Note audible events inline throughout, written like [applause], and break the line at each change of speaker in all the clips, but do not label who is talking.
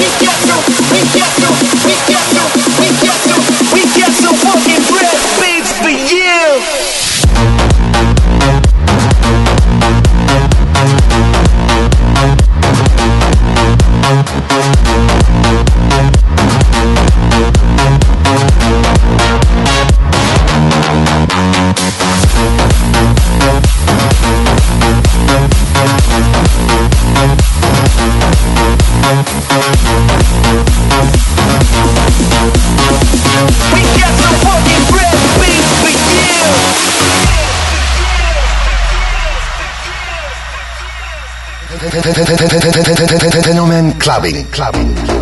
we get you, we get you, we get you.
Fenomen Clubbing.
Clubbing.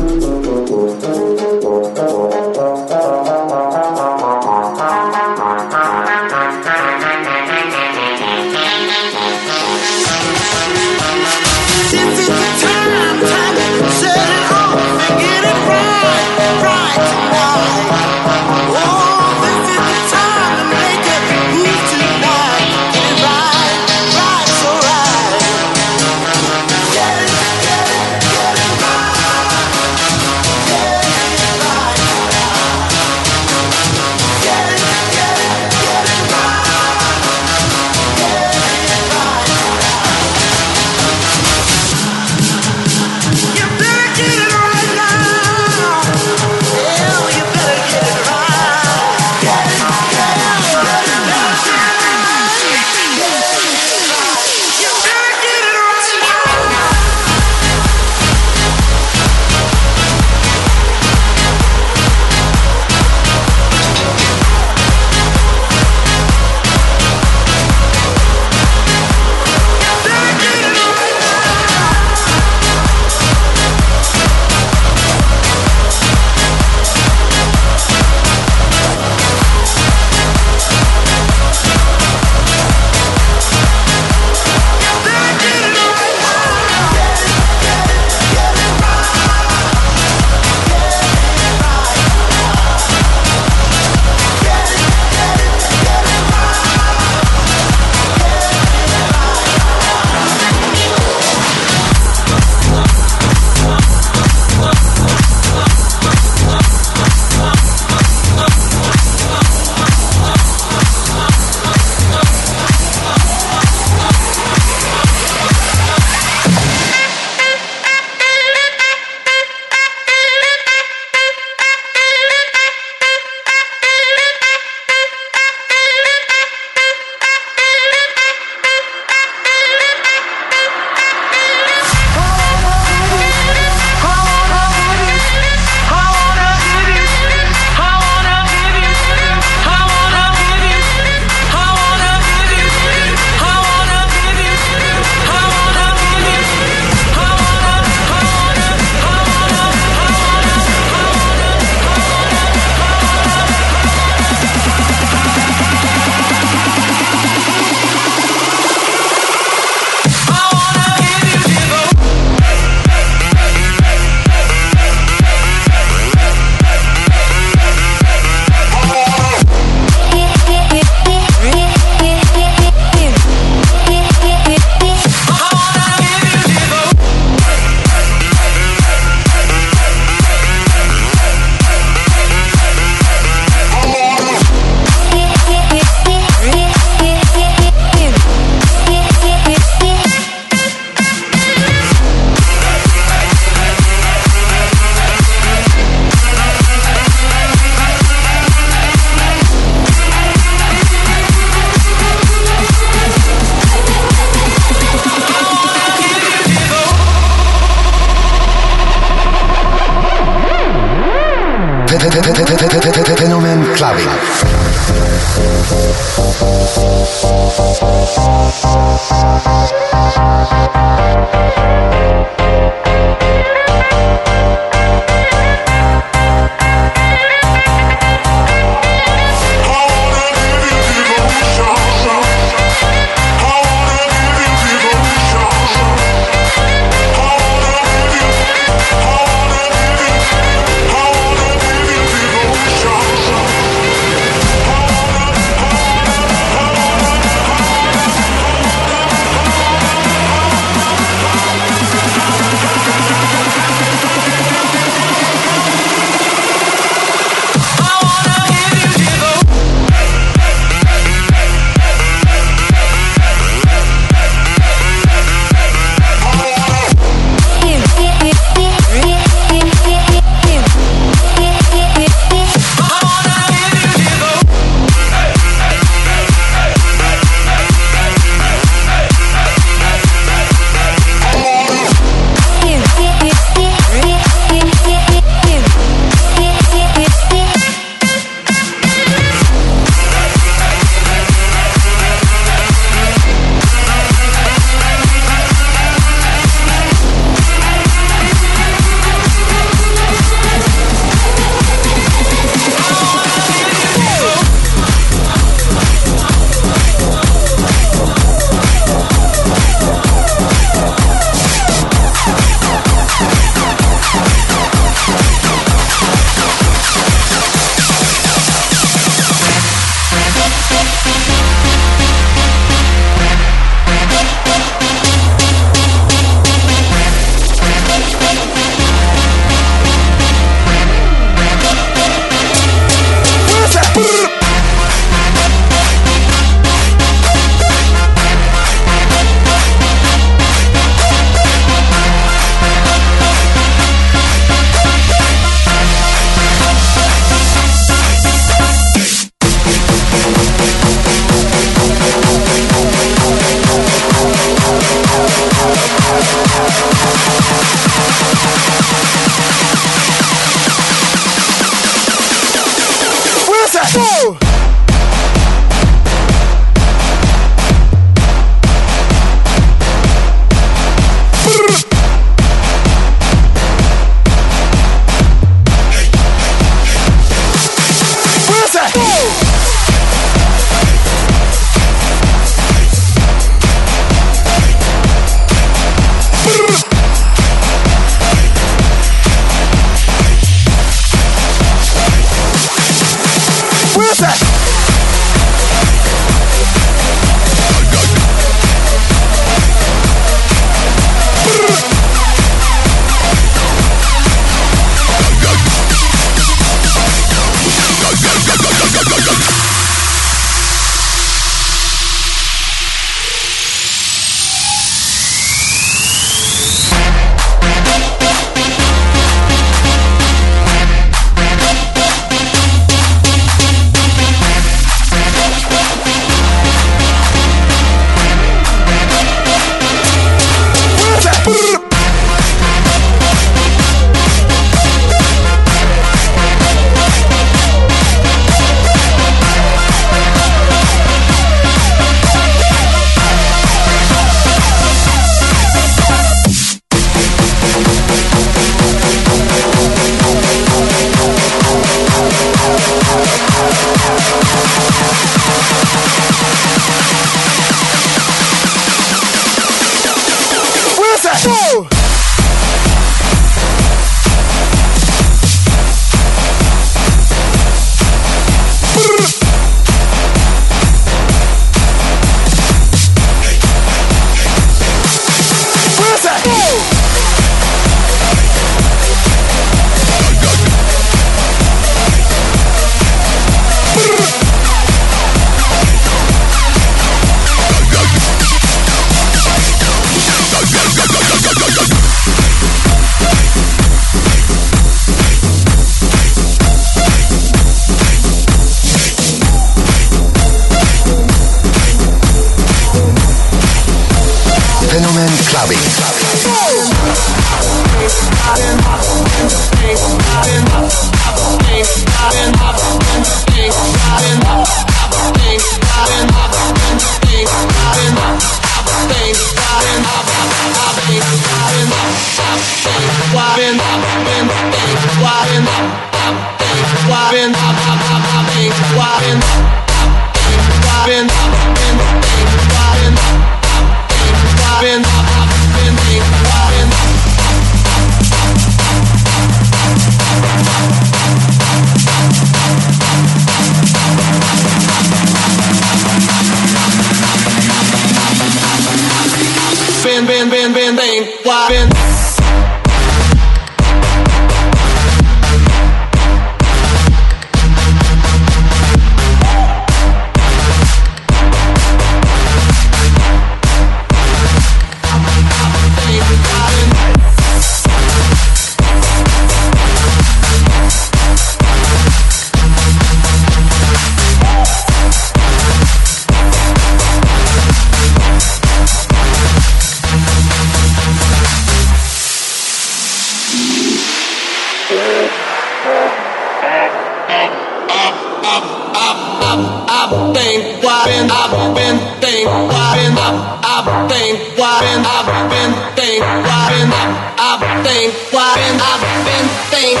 I've been, been, been,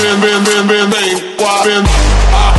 been, been, been, been, been,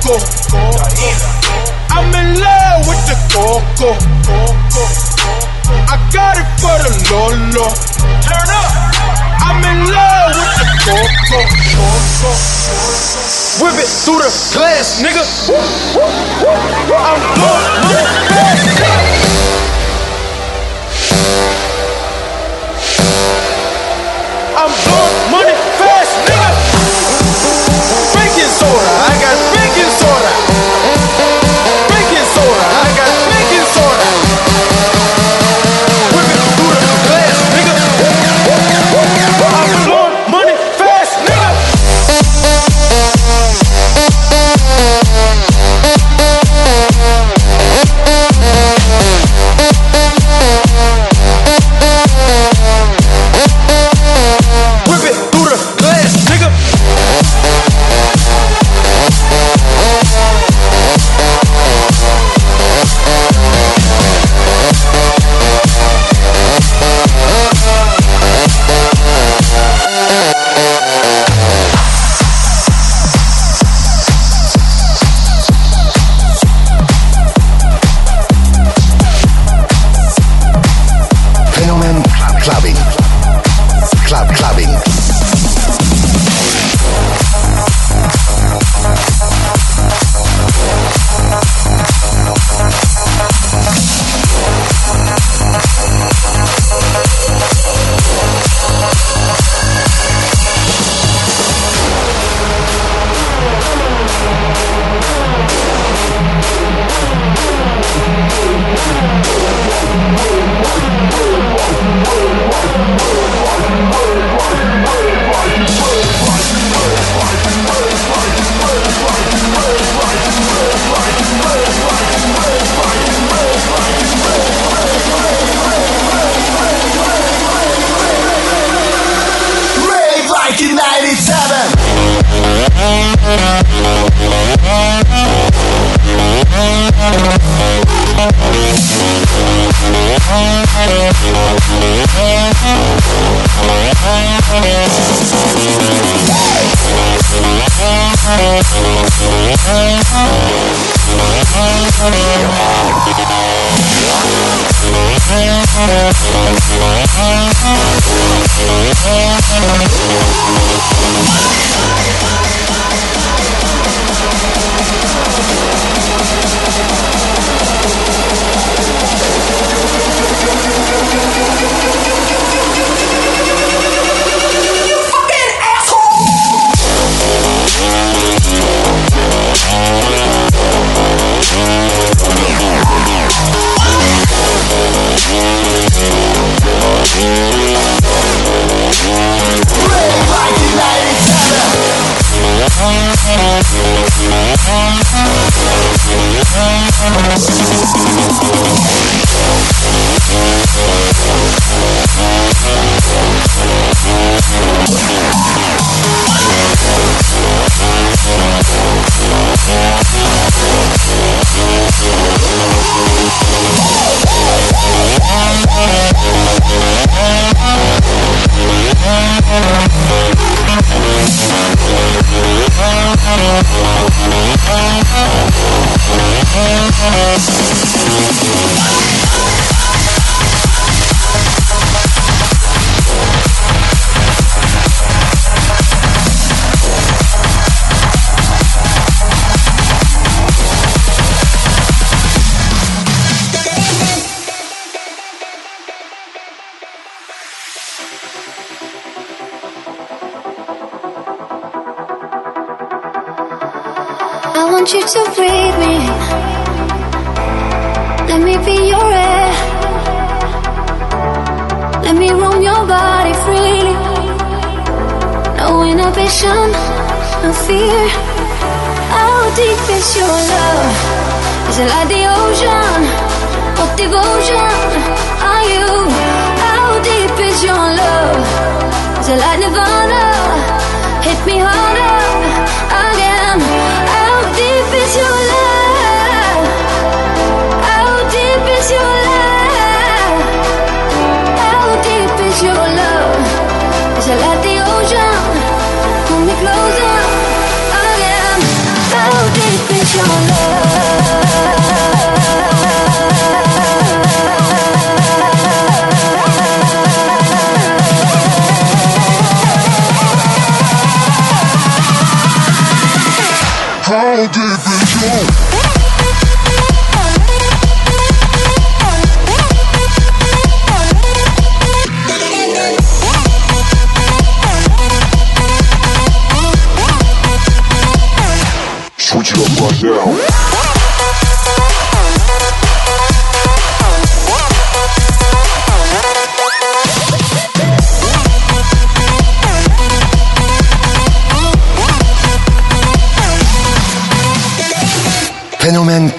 coco. I'm in love with the coco. I got it for the Lolo. Turn up. I'm in love with the coco. Whip it through the glass, nigga. I'm blowing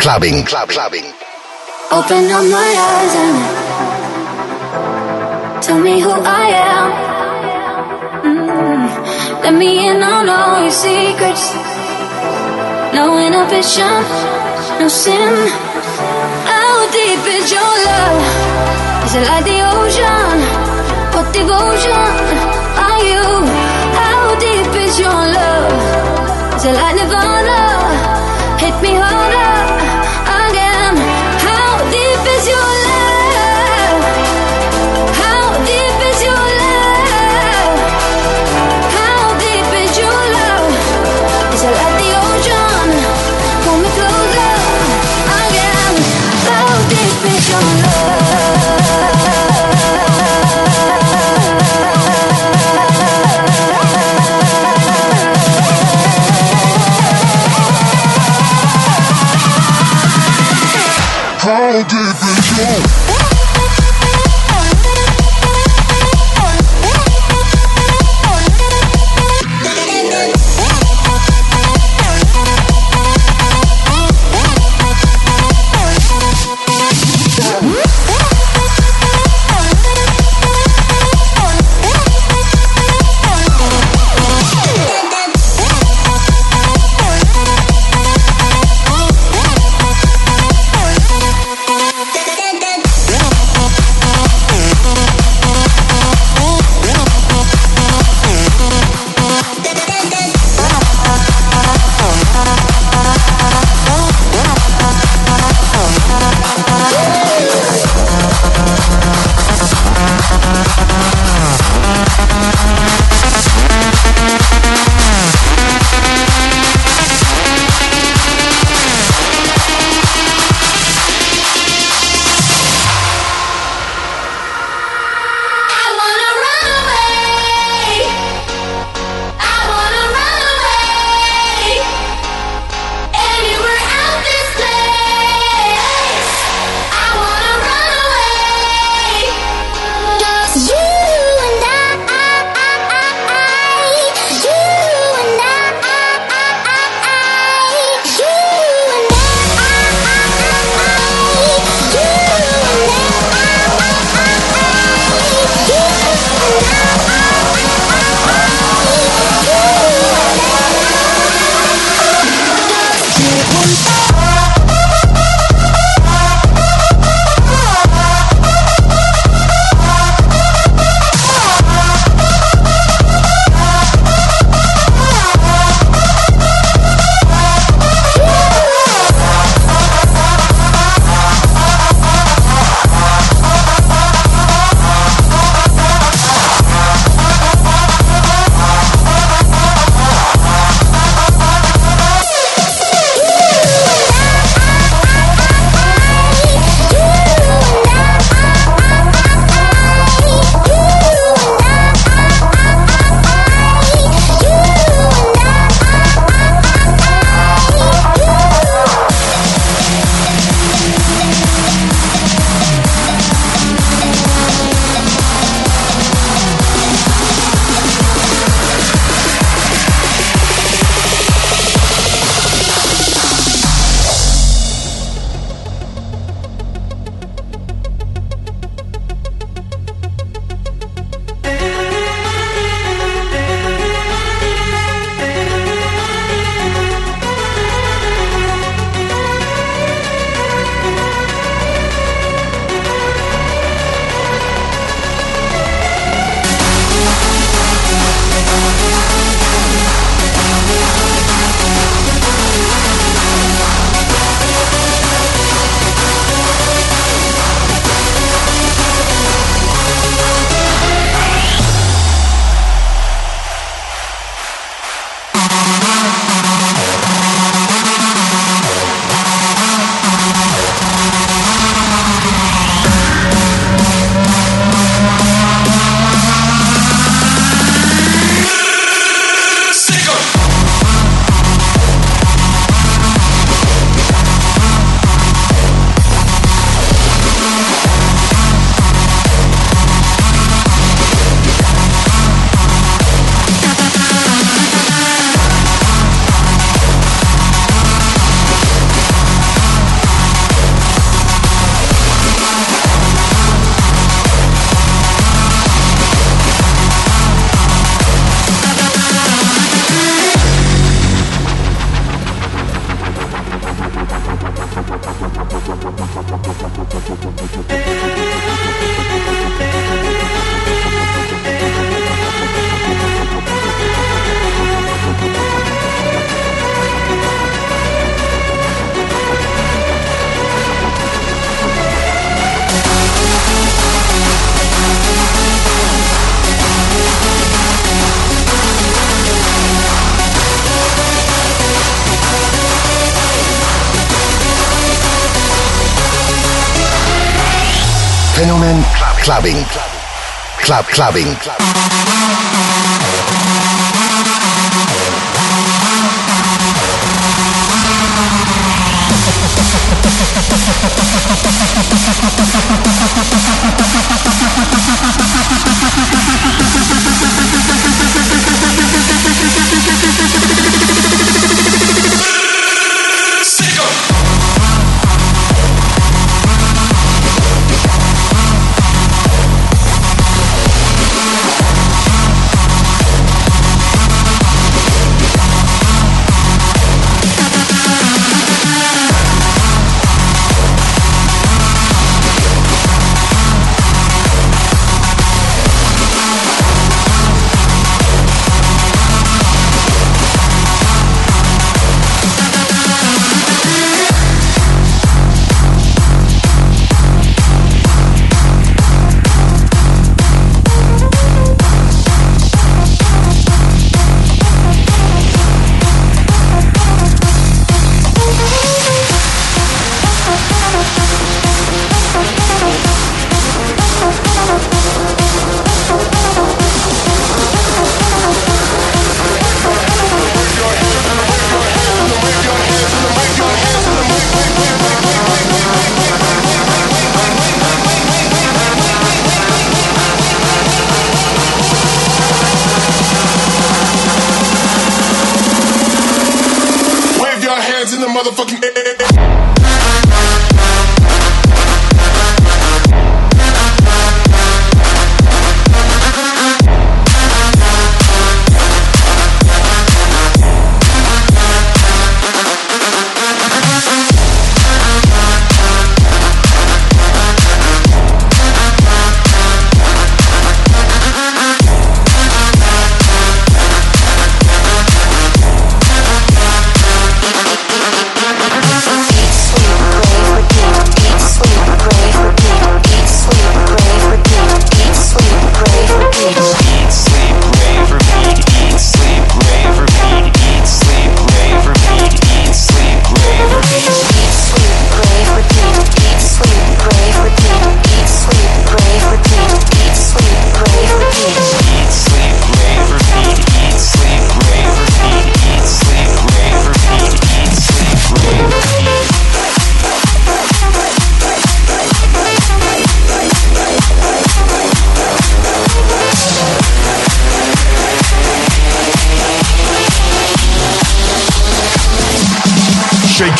clubbing. Club, clubbing.
Open up my eyes and tell me who I am. Mm. Let me in on all your secrets. No inhibition, no sin. How deep is your love? Is it like the ocean? What devotion are you? How deep is your love? Is it like Nirvana? Hit me harder.
gave it
your clubbing. Club
clubbing.
shake Thank [laughs] you.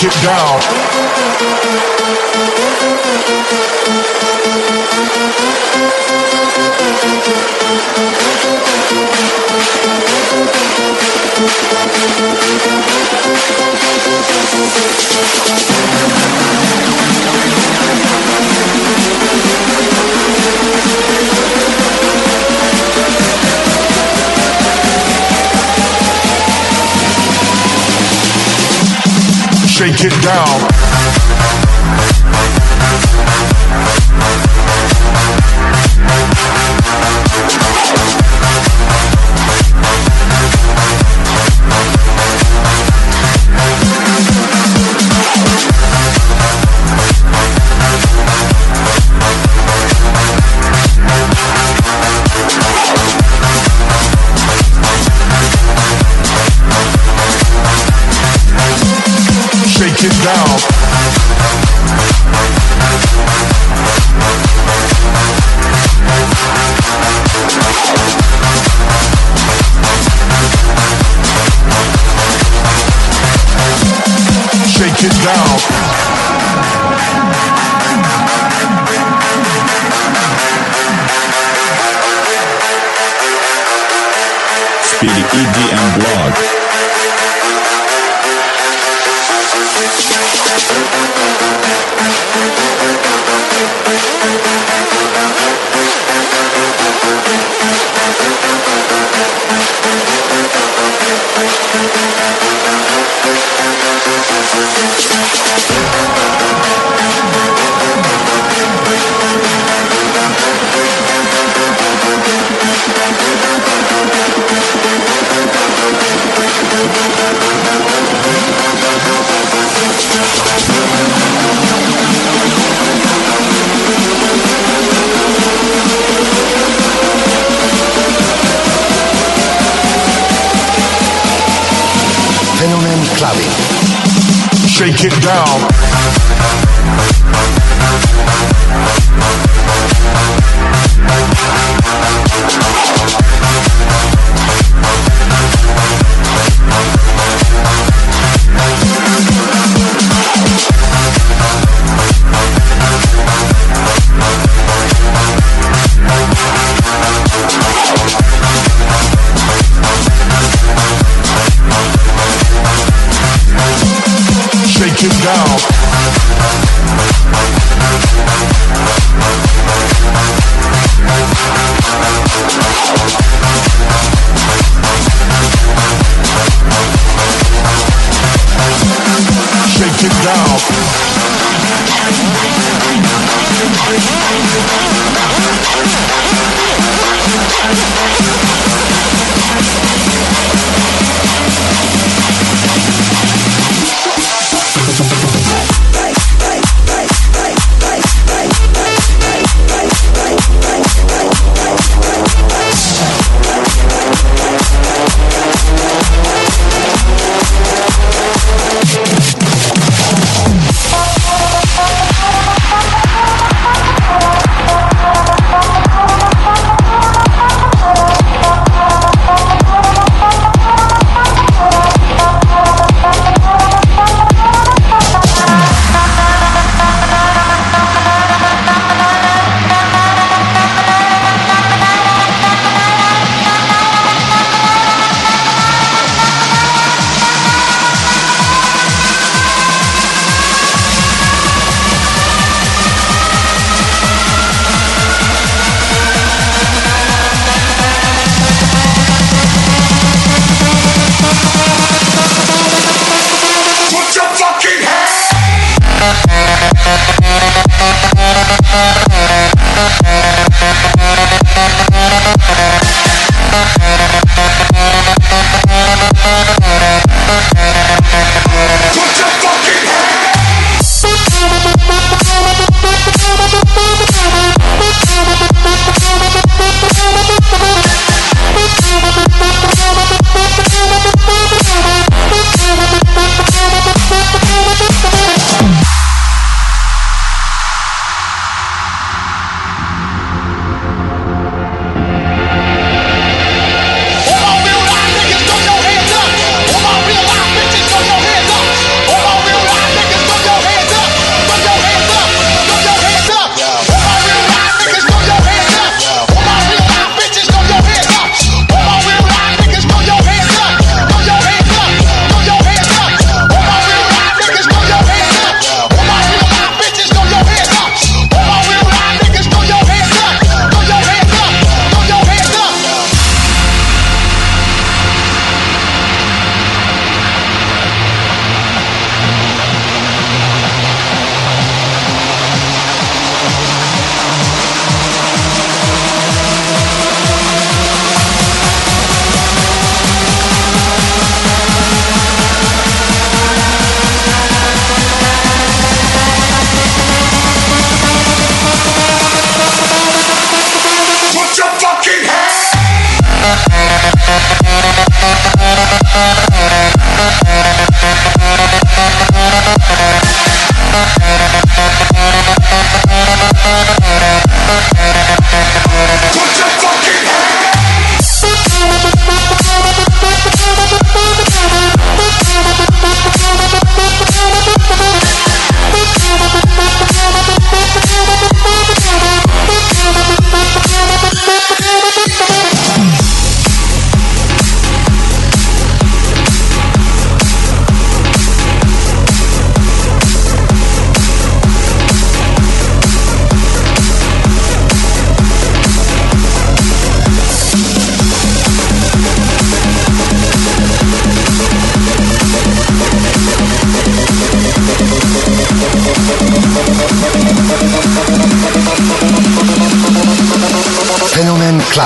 It down. It down.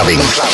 Clubbing.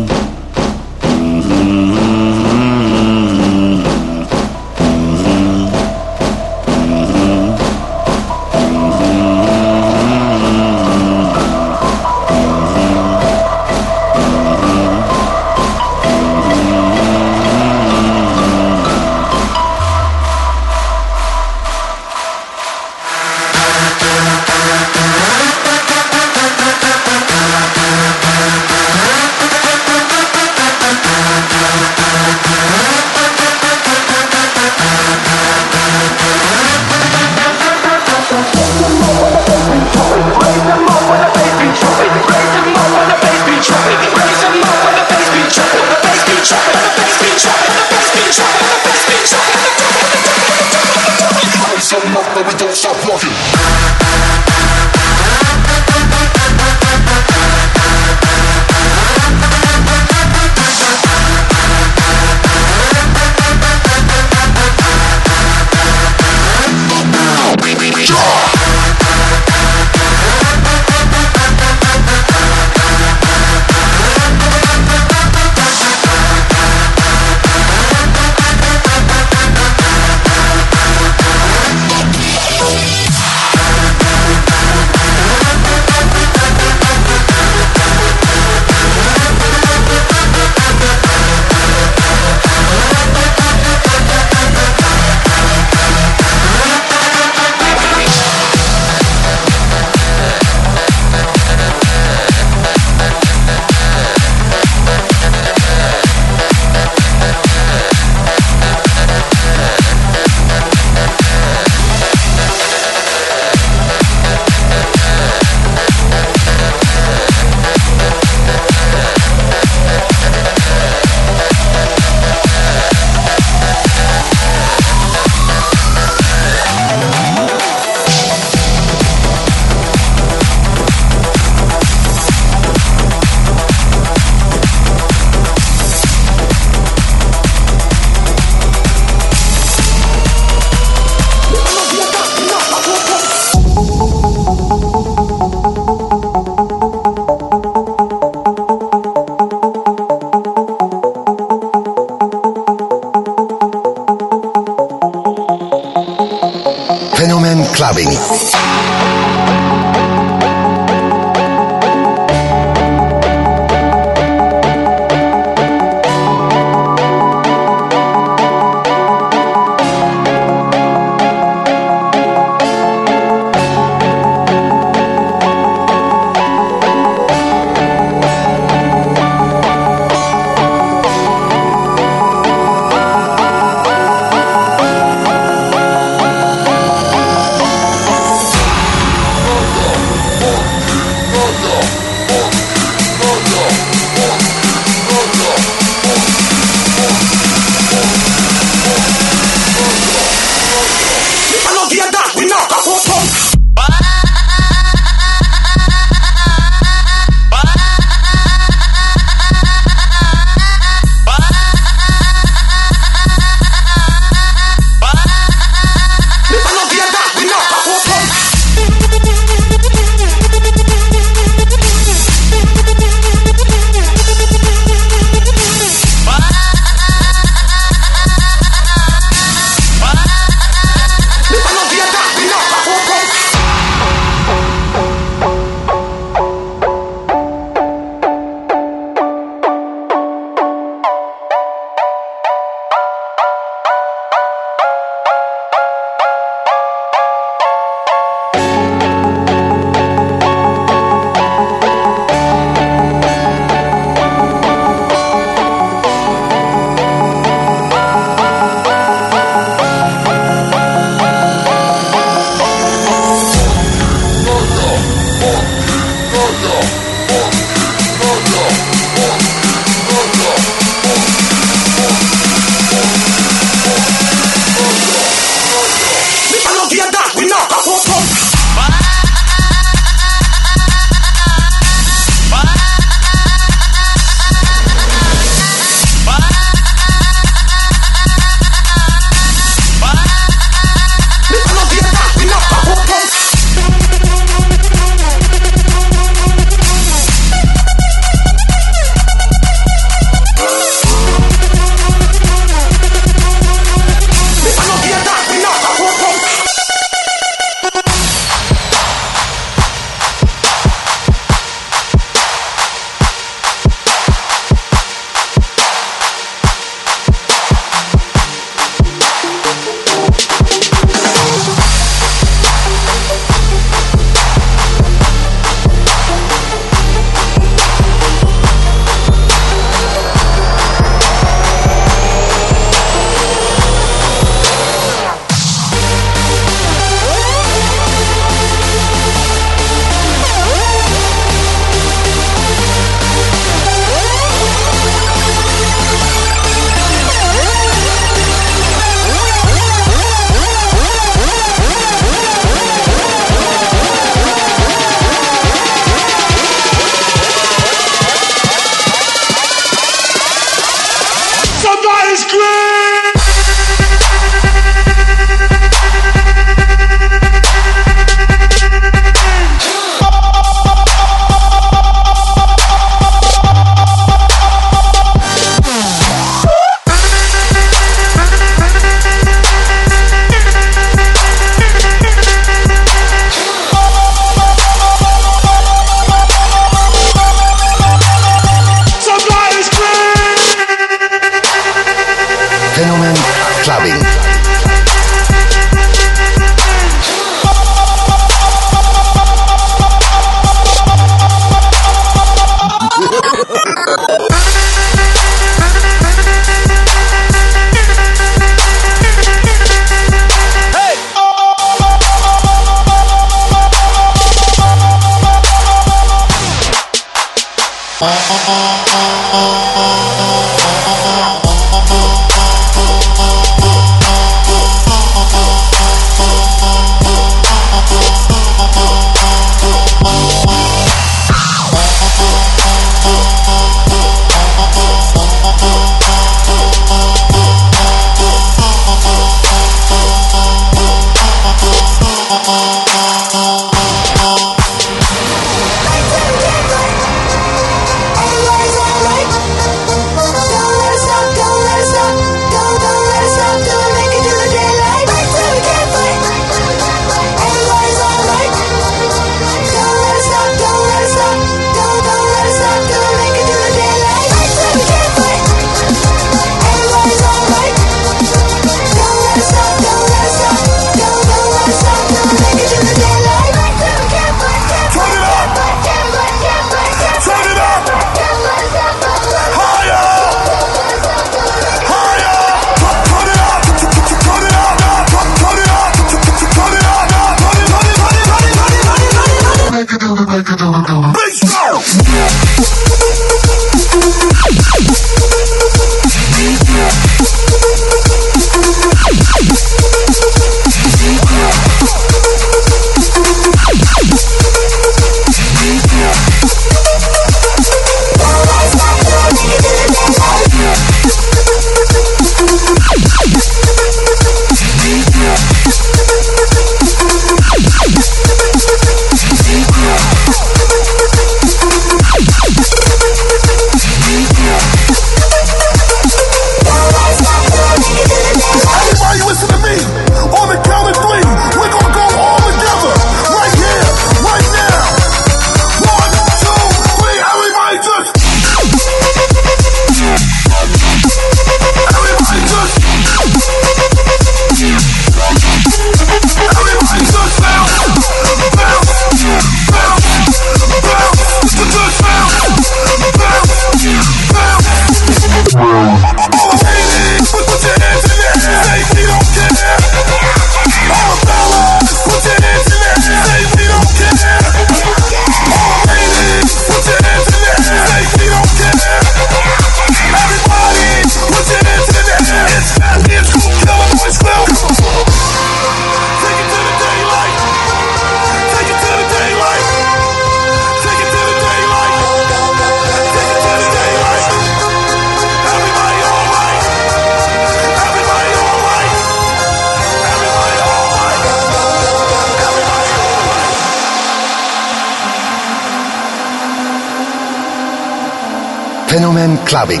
phenomenon clubbing.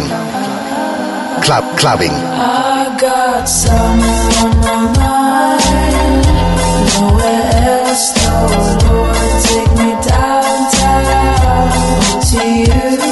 Club clubbing.
I got take me downtown to you.